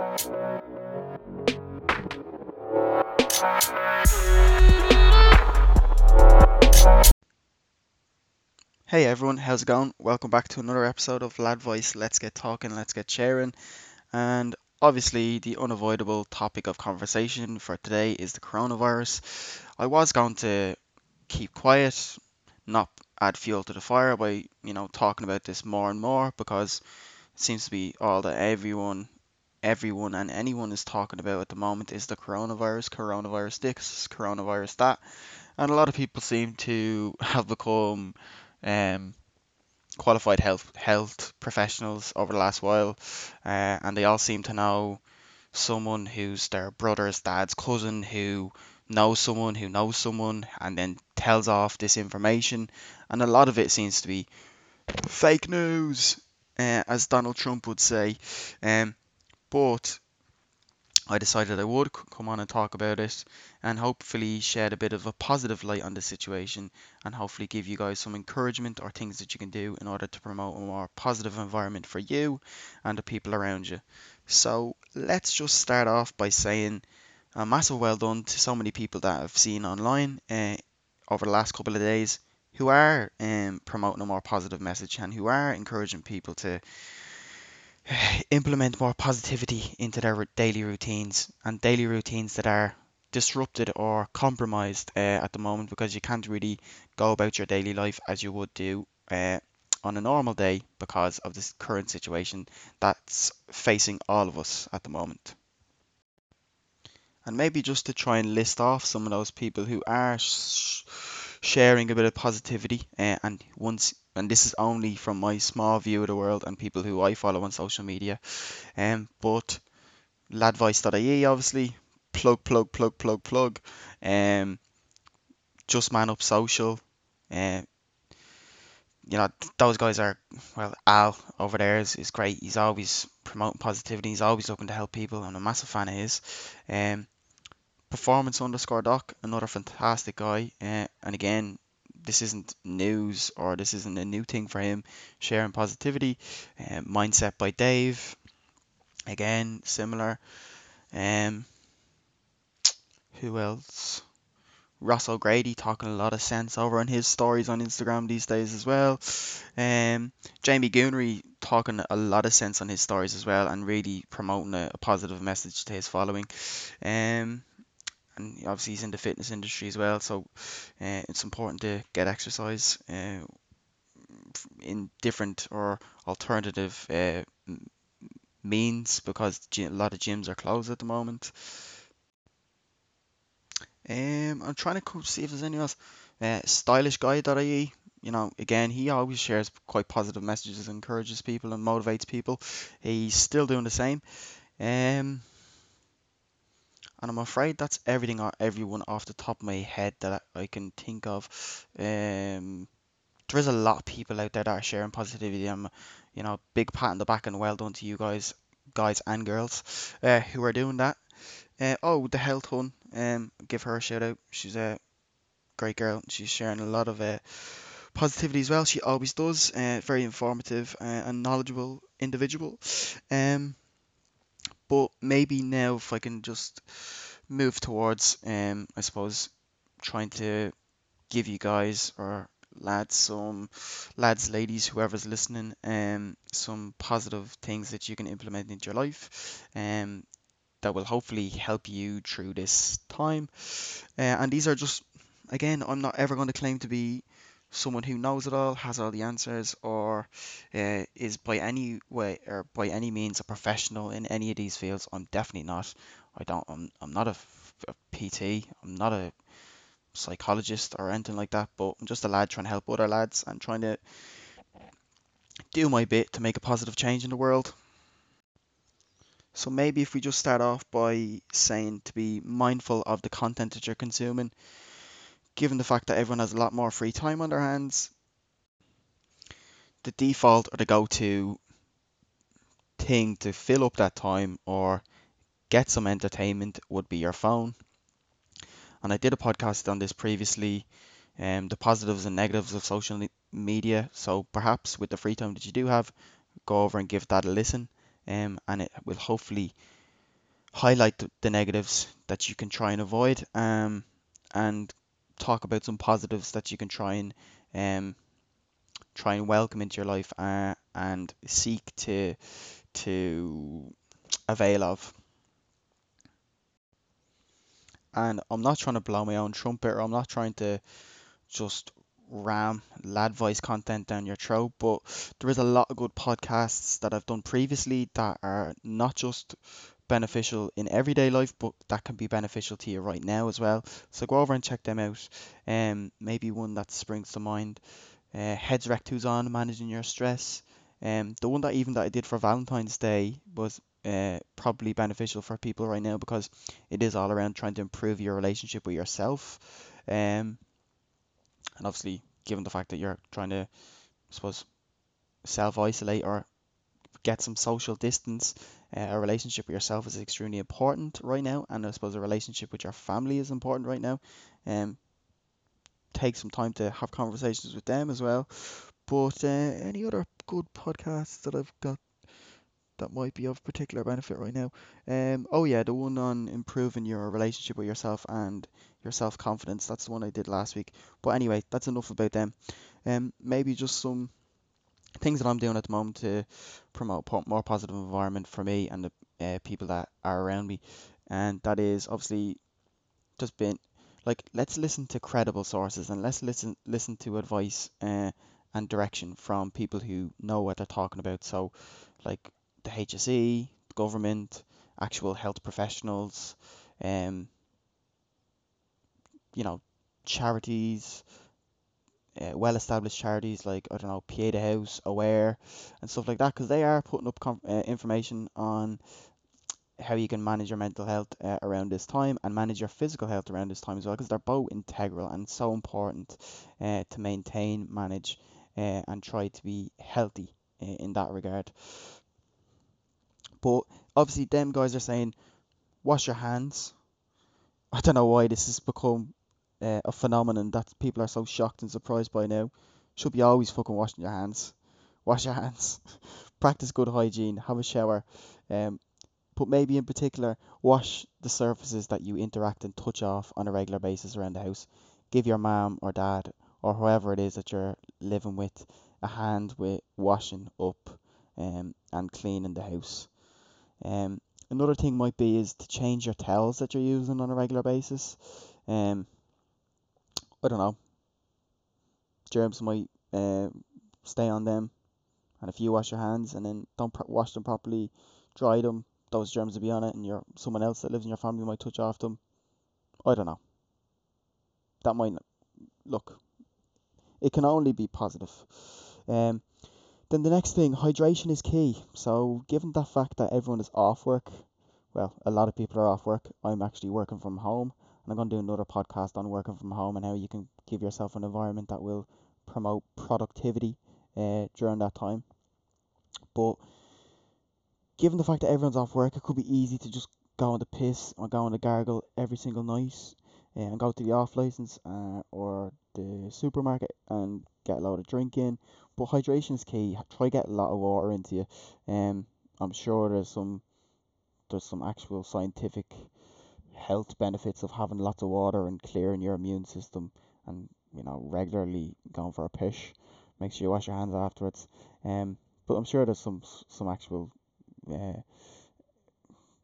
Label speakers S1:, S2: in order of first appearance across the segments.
S1: Hey everyone, how's it going? Welcome back to another episode of Ladvice. Let's get talking, let's get sharing. And obviously, the unavoidable topic of conversation for today is the coronavirus. I was going to keep quiet, not add fuel to the fire by, you know, talking about this more and more because it seems to be all that everyone everyone and anyone is talking about at the moment is the coronavirus, coronavirus this, coronavirus that. And a lot of people seem to have become um, qualified health health professionals over the last while, uh, and they all seem to know someone who's their brother's dad's cousin who knows someone who knows someone and then tells off this information, and a lot of it seems to be fake news, uh, as Donald Trump would say. Um, but I decided I would come on and talk about it and hopefully shed a bit of a positive light on the situation and hopefully give you guys some encouragement or things that you can do in order to promote a more positive environment for you and the people around you. So let's just start off by saying a massive well done to so many people that I've seen online uh, over the last couple of days who are um, promoting a more positive message and who are encouraging people to implement more positivity into their daily routines and daily routines that are disrupted or compromised uh, at the moment because you can't really go about your daily life as you would do uh, on a normal day because of this current situation that's facing all of us at the moment. And maybe just to try and list off some of those people who are sh- sharing a bit of positivity uh, and once and this is only from my small view of the world and people who I follow on social media. Um, but ladvice.ie obviously plug plug plug plug plug. Um, just man up social. Uh, you know those guys are well Al over there is, is great. He's always promoting positivity. He's always looking to help people. I'm a massive fan of his. Um, performance underscore doc, another fantastic guy. Uh, and again, this isn't news or this isn't a new thing for him. Sharing positivity, uh, mindset by Dave, again similar. Um, who else? Ross O'Grady talking a lot of sense over on his stories on Instagram these days as well. Um, Jamie Goonery talking a lot of sense on his stories as well and really promoting a, a positive message to his following. Um, and obviously he's in the fitness industry as well, so uh, it's important to get exercise uh, in different or alternative uh, means because a lot of gyms are closed at the moment. Um, I'm trying to see if there's anyone else. Uh, stylishguy.ie, you know, again, he always shares quite positive messages, encourages people, and motivates people. He's still doing the same. Um, and I'm afraid that's everything or everyone off the top of my head that I can think of. Um, there is a lot of people out there that are sharing positivity. I'm, you know, big pat on the back and well done to you guys, guys and girls, uh, who are doing that. Uh, oh, the health one. Um, give her a shout out. She's a great girl. She's sharing a lot of uh, positivity as well. She always does. Uh, very informative uh, and knowledgeable individual. Um, but maybe now if I can just move towards, um, I suppose, trying to give you guys or lads some lads ladies whoever's listening um some positive things that you can implement into your life um that will hopefully help you through this time. Uh, and these are just again i'm not ever going to claim to be someone who knows it all, has all the answers, or uh, is by any way or by any means a professional in any of these fields. I'm definitely not. I don't. I'm. I'm not a, a PT. I'm not a psychologist or anything like that. But I'm just a lad trying to help other lads and trying to do my bit to make a positive change in the world. So maybe if we just start off by saying to be mindful of the content that you're consuming given the fact that everyone has a lot more free time on their hands, the default or the go-to thing to fill up that time or get some entertainment would be your phone. And I did a podcast on this previously, um, the positives and negatives of social media. So perhaps with the free time that you do have, go over and give that a listen, um, and it will hopefully highlight the, the negatives that you can try and avoid, um, and talk about some positives that you can try and um, try and welcome into your life uh, and seek to to avail of. And I'm not trying to blow my own trumpet, or I'm not trying to just ram Ladvice content down your throat, but there is a lot of good podcasts that I've done previously that are not just beneficial in everyday life, but that can be beneficial to you right now as well. So go over and check them out. Um, maybe one that springs to mind. Uh, Heads Rect Who's On Managing Your Stress. Um, the one that even that I did for Valentine's Day was uh, probably beneficial for people right now because it is all around trying to improve your relationship with yourself. Um, and obviously, given the fact that you're trying to, I suppose, self isolate or get some social distance, uh, a relationship with yourself is extremely important right now, and I suppose a relationship with your family is important right now. Um, take some time to have conversations with them as well. But uh, any other good podcasts that I've got that might be of particular benefit right now? Um, oh yeah, the one on improving your relationship with yourself and your self confidence. That's the one I did last week. But anyway, that's enough about them. Um, maybe just some things that I'm doing at the moment to promote po- more positive environment for me and the uh, people that are around me, and that is obviously just been like let's listen to credible sources and let's listen listen to advice uh, and direction from people who know what they're talking about. So, like the HSE, government, actual health professionals, um, you know, charities, uh, well-established charities like I don't know Pieta House, Aware, and stuff like that, because they are putting up com- uh, information on how you can manage your mental health uh, around this time and manage your physical health around this time as well, because they're both integral and so important uh, to maintain, manage, uh, and try to be healthy uh, in that regard. But obviously, them guys are saying wash your hands. I don't know why this has become uh, a phenomenon that people are so shocked and surprised by now. Should be always fucking washing your hands. Wash your hands. Practice good hygiene. Have a shower. Um, but maybe in particular, wash the surfaces that you interact and touch off on a regular basis around the house. Give your mom or dad or whoever it is that you're living with a hand with washing up um, and cleaning the house. Um, another thing might be is to change your towels that you're using on a regular basis. Um, I don't know, germs might uh, stay on them, and if you wash your hands and then don't pr- wash them properly, dry them, those germs will be on it, and your someone else that lives in your family might touch off them. I don't know. That might look. It can only be positive. Um, then the next thing, hydration is key. So given the fact that everyone is off work, well, a lot of people are off work. I'm actually working from home, I'm going to do another podcast on working from home and how you can give yourself an environment that will promote productivity uh, during that time. But given the fact that everyone's off work, it could be easy to just go on the piss or go on the gargle every single night uh, and go to the off license uh, or the supermarket and get a load of drink in. But hydration is key. Try get a lot of water into you. Um, I'm sure there's some there's some actual scientific health benefits of having lots of water and clearing your immune system and you know regularly going for a piss. Make sure you wash your hands afterwards. Um, but I'm sure there's some some actual uh,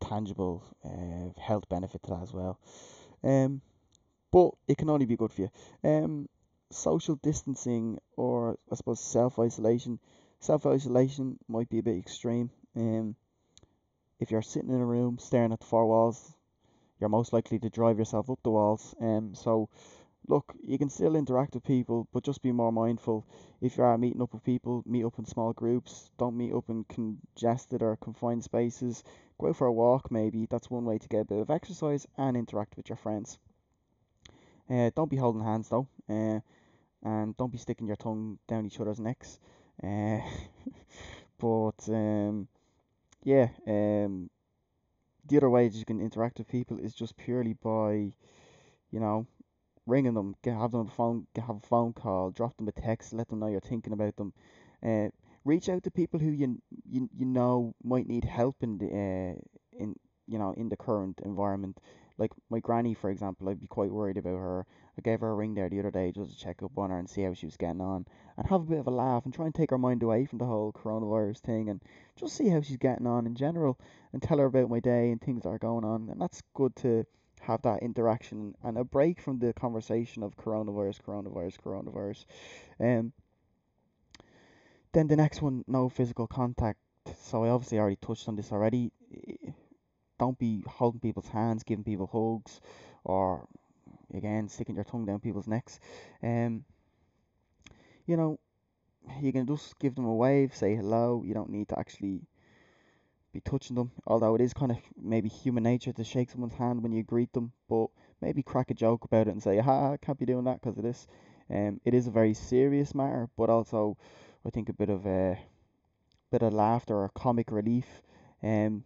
S1: tangible uh, health benefit to that as well. Um, but it can only be good for you. Um, social distancing or I suppose self isolation. Self isolation might be a bit extreme. Um, if you're sitting in a room staring at the four walls, you're most likely to drive yourself up the walls. Um, so look, you can still interact with people, but just be more mindful. If you are meeting up with people, meet up in small groups. Don't meet up in congested or confined spaces. Go for a walk, maybe. That's one way to get a bit of exercise and interact with your friends. Uh, don't be holding hands though, uh, and don't be sticking your tongue down each other's necks. Uh, but um, yeah, um, the other ways you can interact with people is just purely by, you know, ringing them, have them the phone, have a phone call, drop them a text, let them know you're thinking about them. Uh, reach out to people who you you, you know might need help in the, uh, in you know, in the current environment. Like my granny, for example, I'd be quite worried about her. I gave her a ring there the other day just to check up on her and see how she was getting on, and have a bit of a laugh and try and take her mind away from the whole coronavirus thing, and just see how she's getting on in general, and tell her about my day and things that are going on. And that's good to have that interaction and a break from the conversation of coronavirus, coronavirus, coronavirus. Um, then the next one, no physical contact. So I obviously already touched on this already. Don't be holding people's hands, giving people hugs, or again sticking your tongue down people's necks. Um, you know, you can just give them a wave, say hello. You don't need to actually be touching them. Although it is kind of maybe human nature to shake someone's hand when you greet them, but maybe crack a joke about it and say, "Ha, I can't be doing that because of this." Um, it is a very serious matter, but also I think a bit of a bit of laughter or comic relief, um,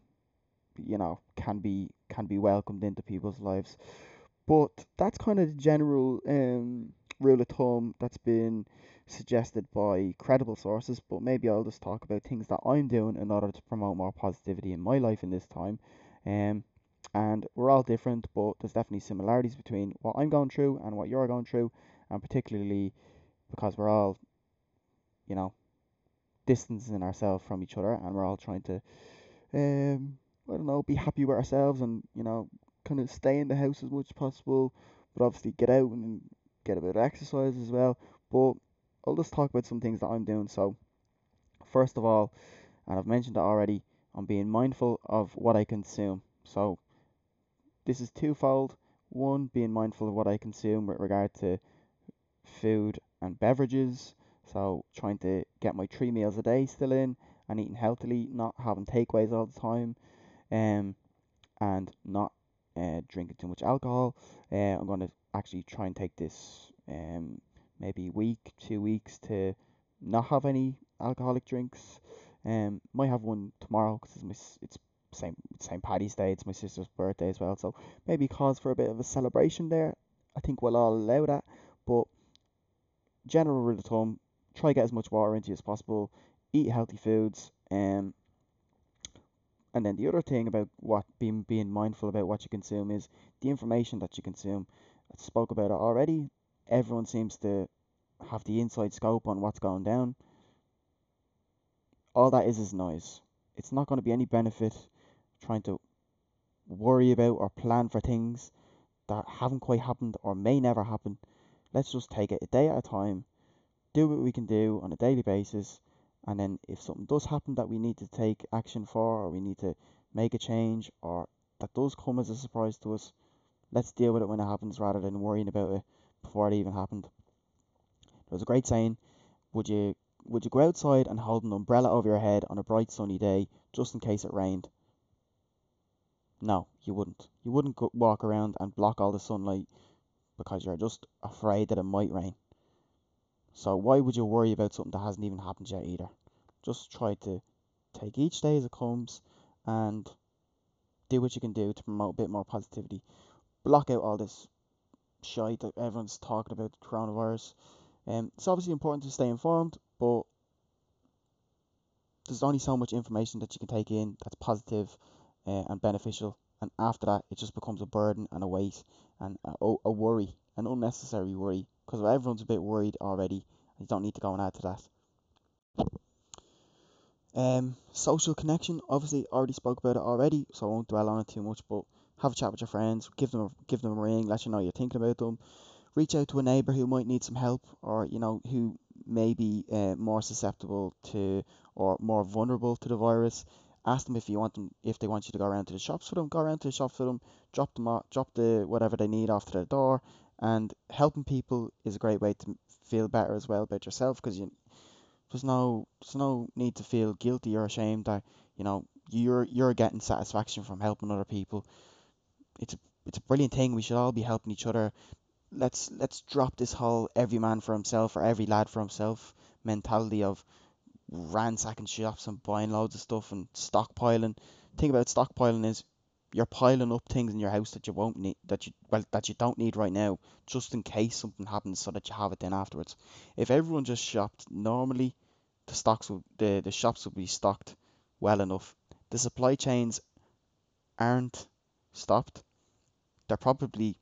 S1: you know, can be can be welcomed into people's lives. But that's kind of the general um, rule of thumb that's been suggested by credible sources. But maybe I'll just talk about things that I'm doing in order to promote more positivity in my life in this time. Um, and we're all different, but there's definitely similarities between what I'm going through and what you're going through, and particularly because we're all, you know, distancing ourselves from each other, and we're all trying to, um, I don't know, be happy with ourselves, and you know, kind of stay in the house as much as possible, but obviously get out and get a bit of exercise as well. But I'll just talk about some things that I'm doing. So, first of all, and I've mentioned it already, I'm being mindful of what I consume. So, this is twofold. One, being mindful of what I consume with regard to food and beverages. So, trying to get my three meals a day still in and eating healthily, not having takeaways all the time, um, and not uh, drinking too much alcohol. Uh, I'm going to actually try and take this um, maybe week, two weeks to not have any alcoholic drinks. Um, might have one tomorrow because it's my it's same St. Paddy's Day. It's my sister's birthday as well, so maybe cause for a bit of a celebration there. I think we'll all allow that, but general rule of thumb: try get as much water into you as possible. Eat healthy foods. Um, and then the other thing about what being being mindful about what you consume is the information that you consume. I spoke about it already. Everyone seems to have the inside scope on what's going down. All that is is noise. It's not going to be any benefit trying to worry about or plan for things that haven't quite happened or may never happen. Let's just take it a day at a time, do what we can do on a daily basis, and then if something does happen that we need to take action for, or we need to make a change, or that does come as a surprise to us, let's deal with it when it happens rather than worrying about it before it even happened. There was a great saying, would you would you go outside and hold an umbrella over your head on a bright sunny day just in case it rained? No, you wouldn't. You wouldn't go, walk around and block all the sunlight because you're just afraid that it might rain. So why would you worry about something that hasn't even happened yet either? Just try to take each day as it comes and do what you can do to promote a bit more positivity. Block out all this shite that everyone's talking about the coronavirus. Um, it's obviously important to stay informed, but there's only so much information that you can take in that's positive, uh, and beneficial. And after that, it just becomes a burden and a weight and a, a worry, an unnecessary worry because everyone's a bit worried already. You don't need to go and add to that. Um, social connection, obviously, I already spoke about it already, so I won't dwell on it too much. But have a chat with your friends, give them a, give them a ring, let you know you're thinking about them. Reach out to a neighbour who might need some help, or you know who may be uh, more susceptible to or more vulnerable to the virus. Ask them if you want them if they want you to go around to the shops for them. Go around to the shops for them. Drop them off, drop the whatever they need off to their door, and helping people is a great way to feel better as well about yourself because you there's no there's no need to feel guilty or ashamed that you know you're you're getting satisfaction from helping other people. It's a it's a brilliant thing. We should all be helping each other. Let's let's drop this whole every man for himself or every lad for himself mentality of ransacking shops and buying loads of stuff and stockpiling. The thing about stockpiling is you're piling up things in your house that you won't need that you well that you don't need right now just in case something happens so that you have it then afterwards if everyone just shopped normally the stocks will the, the shops will be stocked well enough the supply chains aren't stopped. They're probably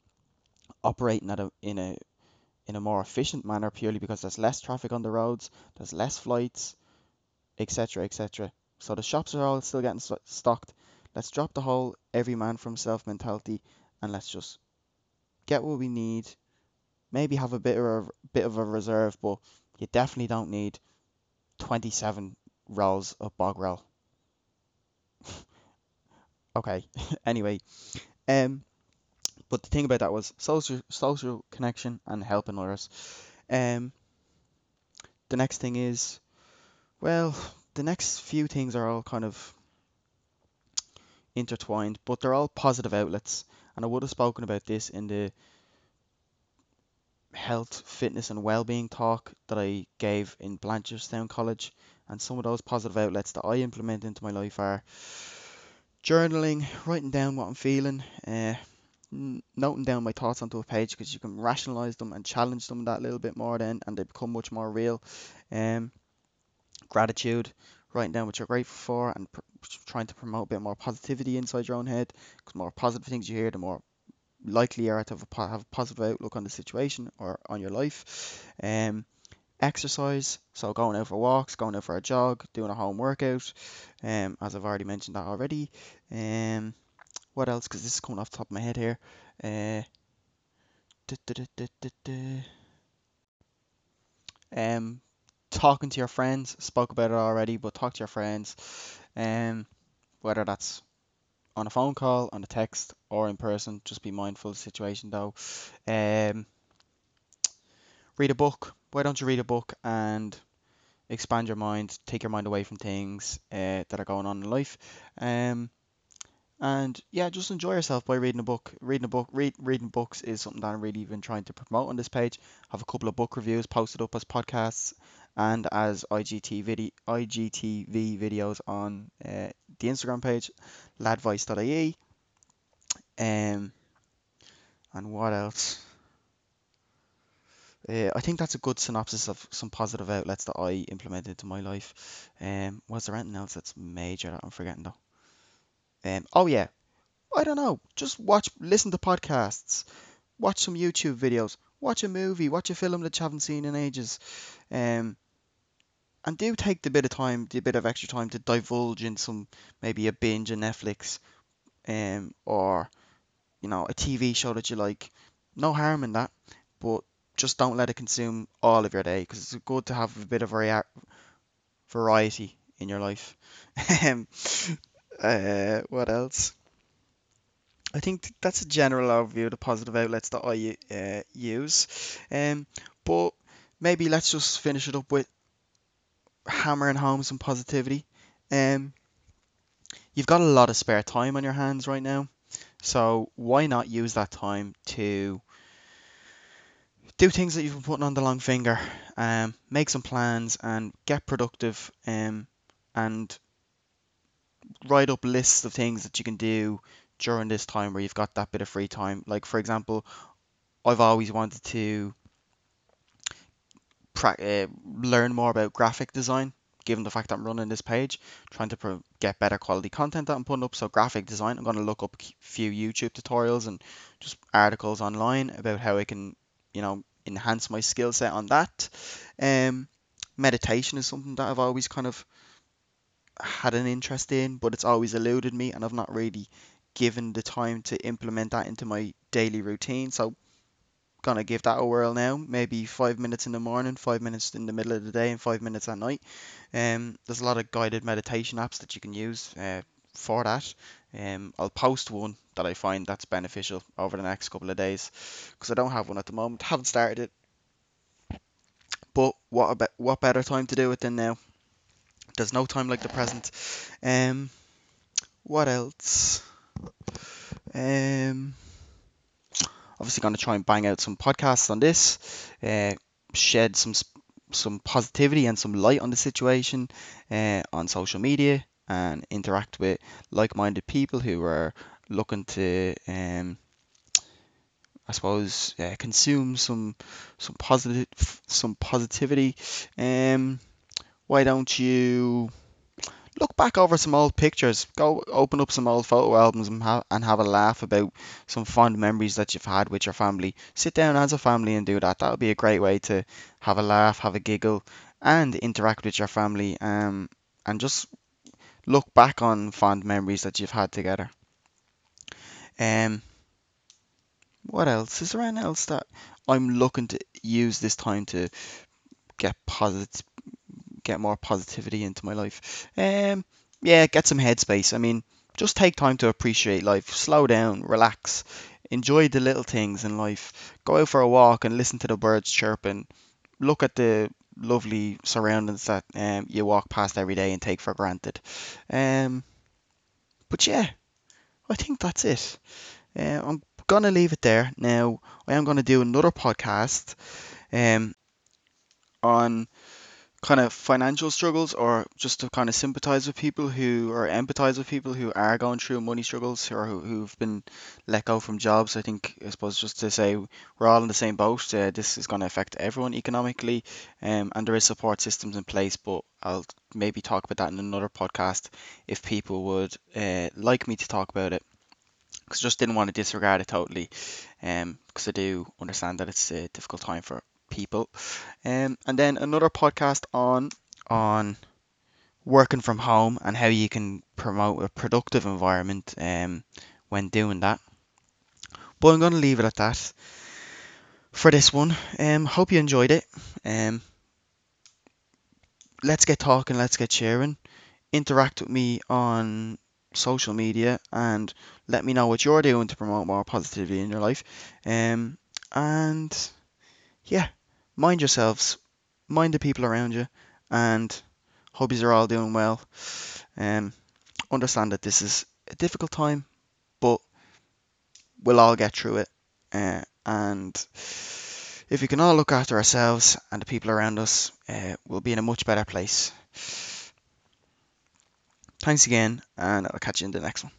S1: operating at a in a in a more efficient manner purely because there's less traffic on the roads, there's less flights, etc., etc. So the shops are all still getting stocked. Let's drop the whole every man for himself mentality and let's just get what we need. Maybe have a bit of a bit of a reserve, but you definitely don't need 27 rolls of bog roll. okay. anyway, um, but the thing about that was social social connection and helping others. Um, the next thing is, well, the next few things are all kind of intertwined, but they're all positive outlets. And I would have spoken about this in the health, fitness, and well-being talk that I gave in Blanchardstown College. And some of those positive outlets that I implement into my life are journaling, writing down what I'm feeling, uh, noting down my thoughts onto a page because you can rationalize them and challenge them that little bit more then, and they become much more real. Um, gratitude, writing down what you're grateful for, and pr- trying to promote a bit more positivity inside your own head. Because more positive things you hear, the more likely you are to have a, po- have a positive outlook on the situation or on your life. Um, exercise, so going out for walks, going out for a jog, doing a home workout, um, as I've already mentioned that already. Um, what else? Because this is coming off the top of my head here. Uh, um, talking to your friends. Spoke about it already, but talk to your friends. Um, whether that's on a phone call, on a text, or in person. Just be mindful of the situation though. Um, read a book. Why don't you read a book and expand your mind, take your mind away from things uh, that are going on in life. Um, and yeah, just enjoy yourself by reading a book. Reading a book, read, reading books is something that I'm really been trying to promote on this page. I have a couple of book reviews posted up as podcasts and as IGT video, IGTV videos on uh, the Instagram page, ladvice.ie. Um, and what else? Uh, I think that's a good synopsis of some positive outlets that I implemented into my life. Um, was there anything else that's major that I'm forgetting though? Um, oh yeah, I don't know. Just watch, listen to podcasts, watch some YouTube videos, watch a movie, watch a film that you haven't seen in ages. Um, and do take the bit of time, the bit of extra time to divulge in some maybe a binge on Netflix, um, or you know a TV show that you like. No harm in that, but just don't let it consume all of your day because it's good to have a bit of vari- variety in your life. um, uh, what else? I think that's a general overview of the positive outlets that I uh, use. Um, but maybe let's just finish it up with hammering home some positivity. Um, you've got a lot of spare time on your hands right now, so why not use that time to do things that you've been putting on the long finger, um, make some plans and get productive, um, and write up lists of things that you can do during this time where you've got that bit of free time. Like for example, I've always wanted to pra- uh, learn more about graphic design. Given the fact that I'm running this page, trying to pro- get better quality content that I'm putting up. So graphic design, I'm going to look up a few YouTube tutorials and just articles online about how I can, you know, enhance my skill set on that. Um, meditation is something that I've always kind of had an interest in, but it's always eluded me, and I've not really given the time to implement that into my daily routine. So, gonna give that a whirl now. Maybe five minutes in the morning, five minutes in the middle of the day, and five minutes at night. Um, there's a lot of guided meditation apps that you can use uh, for that. Um, I'll post one that I find that's beneficial over the next couple of days because I don't have one at the moment. Haven't started it, but what about what better time to do it than now? There's no time like the present. Um, what else? Um, obviously going to try and bang out some podcasts on this, uh, shed some some positivity and some light on the situation uh, on social media, and interact with like-minded people who are looking to, um, I suppose, uh, consume some some positive some positivity. Um, why don't you look back over some old pictures. Go open up some old photo albums and have, and have a laugh about some fond memories that you've had with your family. Sit down as a family and do that. That would be a great way to have a laugh, have a giggle, and interact with your family. Um, and just look back on fond memories that you've had together. Um, what else? Is there anything else that I'm looking to use this time to get positive, get more positivity into my life? Um, yeah, get some headspace. I mean, just take time to appreciate life. Slow down, relax, enjoy the little things in life. Go out for a walk and listen to the birds chirping. Look at the lovely surroundings that um, you walk past every day and take for granted. Um, but yeah, I think that's it. Uh, I'm gonna leave it there. Now I am gonna do another podcast um, on kind of financial struggles or just to kind of sympathize with people who or empathize with people who are going through money struggles or who, who've been let go from jobs. I think, I suppose, just to say we're all in the same boat. Uh, this is going to affect everyone economically, um, and there is support systems in place, but I'll maybe talk about that in another podcast if people would uh, like me to talk about it. Because just didn't want to disregard it totally, um, because I do understand that it's a difficult time for people. Um, and then another podcast on on working from home and how you can promote a productive environment um, when doing that. But I'm going to leave it at that for this one. Um, hope you enjoyed it. Um, let's get talking. Let's get sharing. Interact with me on social media and let me know what you're doing to promote more positivity in your life. Um, and yeah, mind yourselves, mind the people around you, and hope you are all doing well. Um, understand that this is a difficult time, but we'll all get through it. Uh, and if we can all look after ourselves and the people around us, uh, we'll be in a much better place. Thanks again, and I'll catch you in the next one.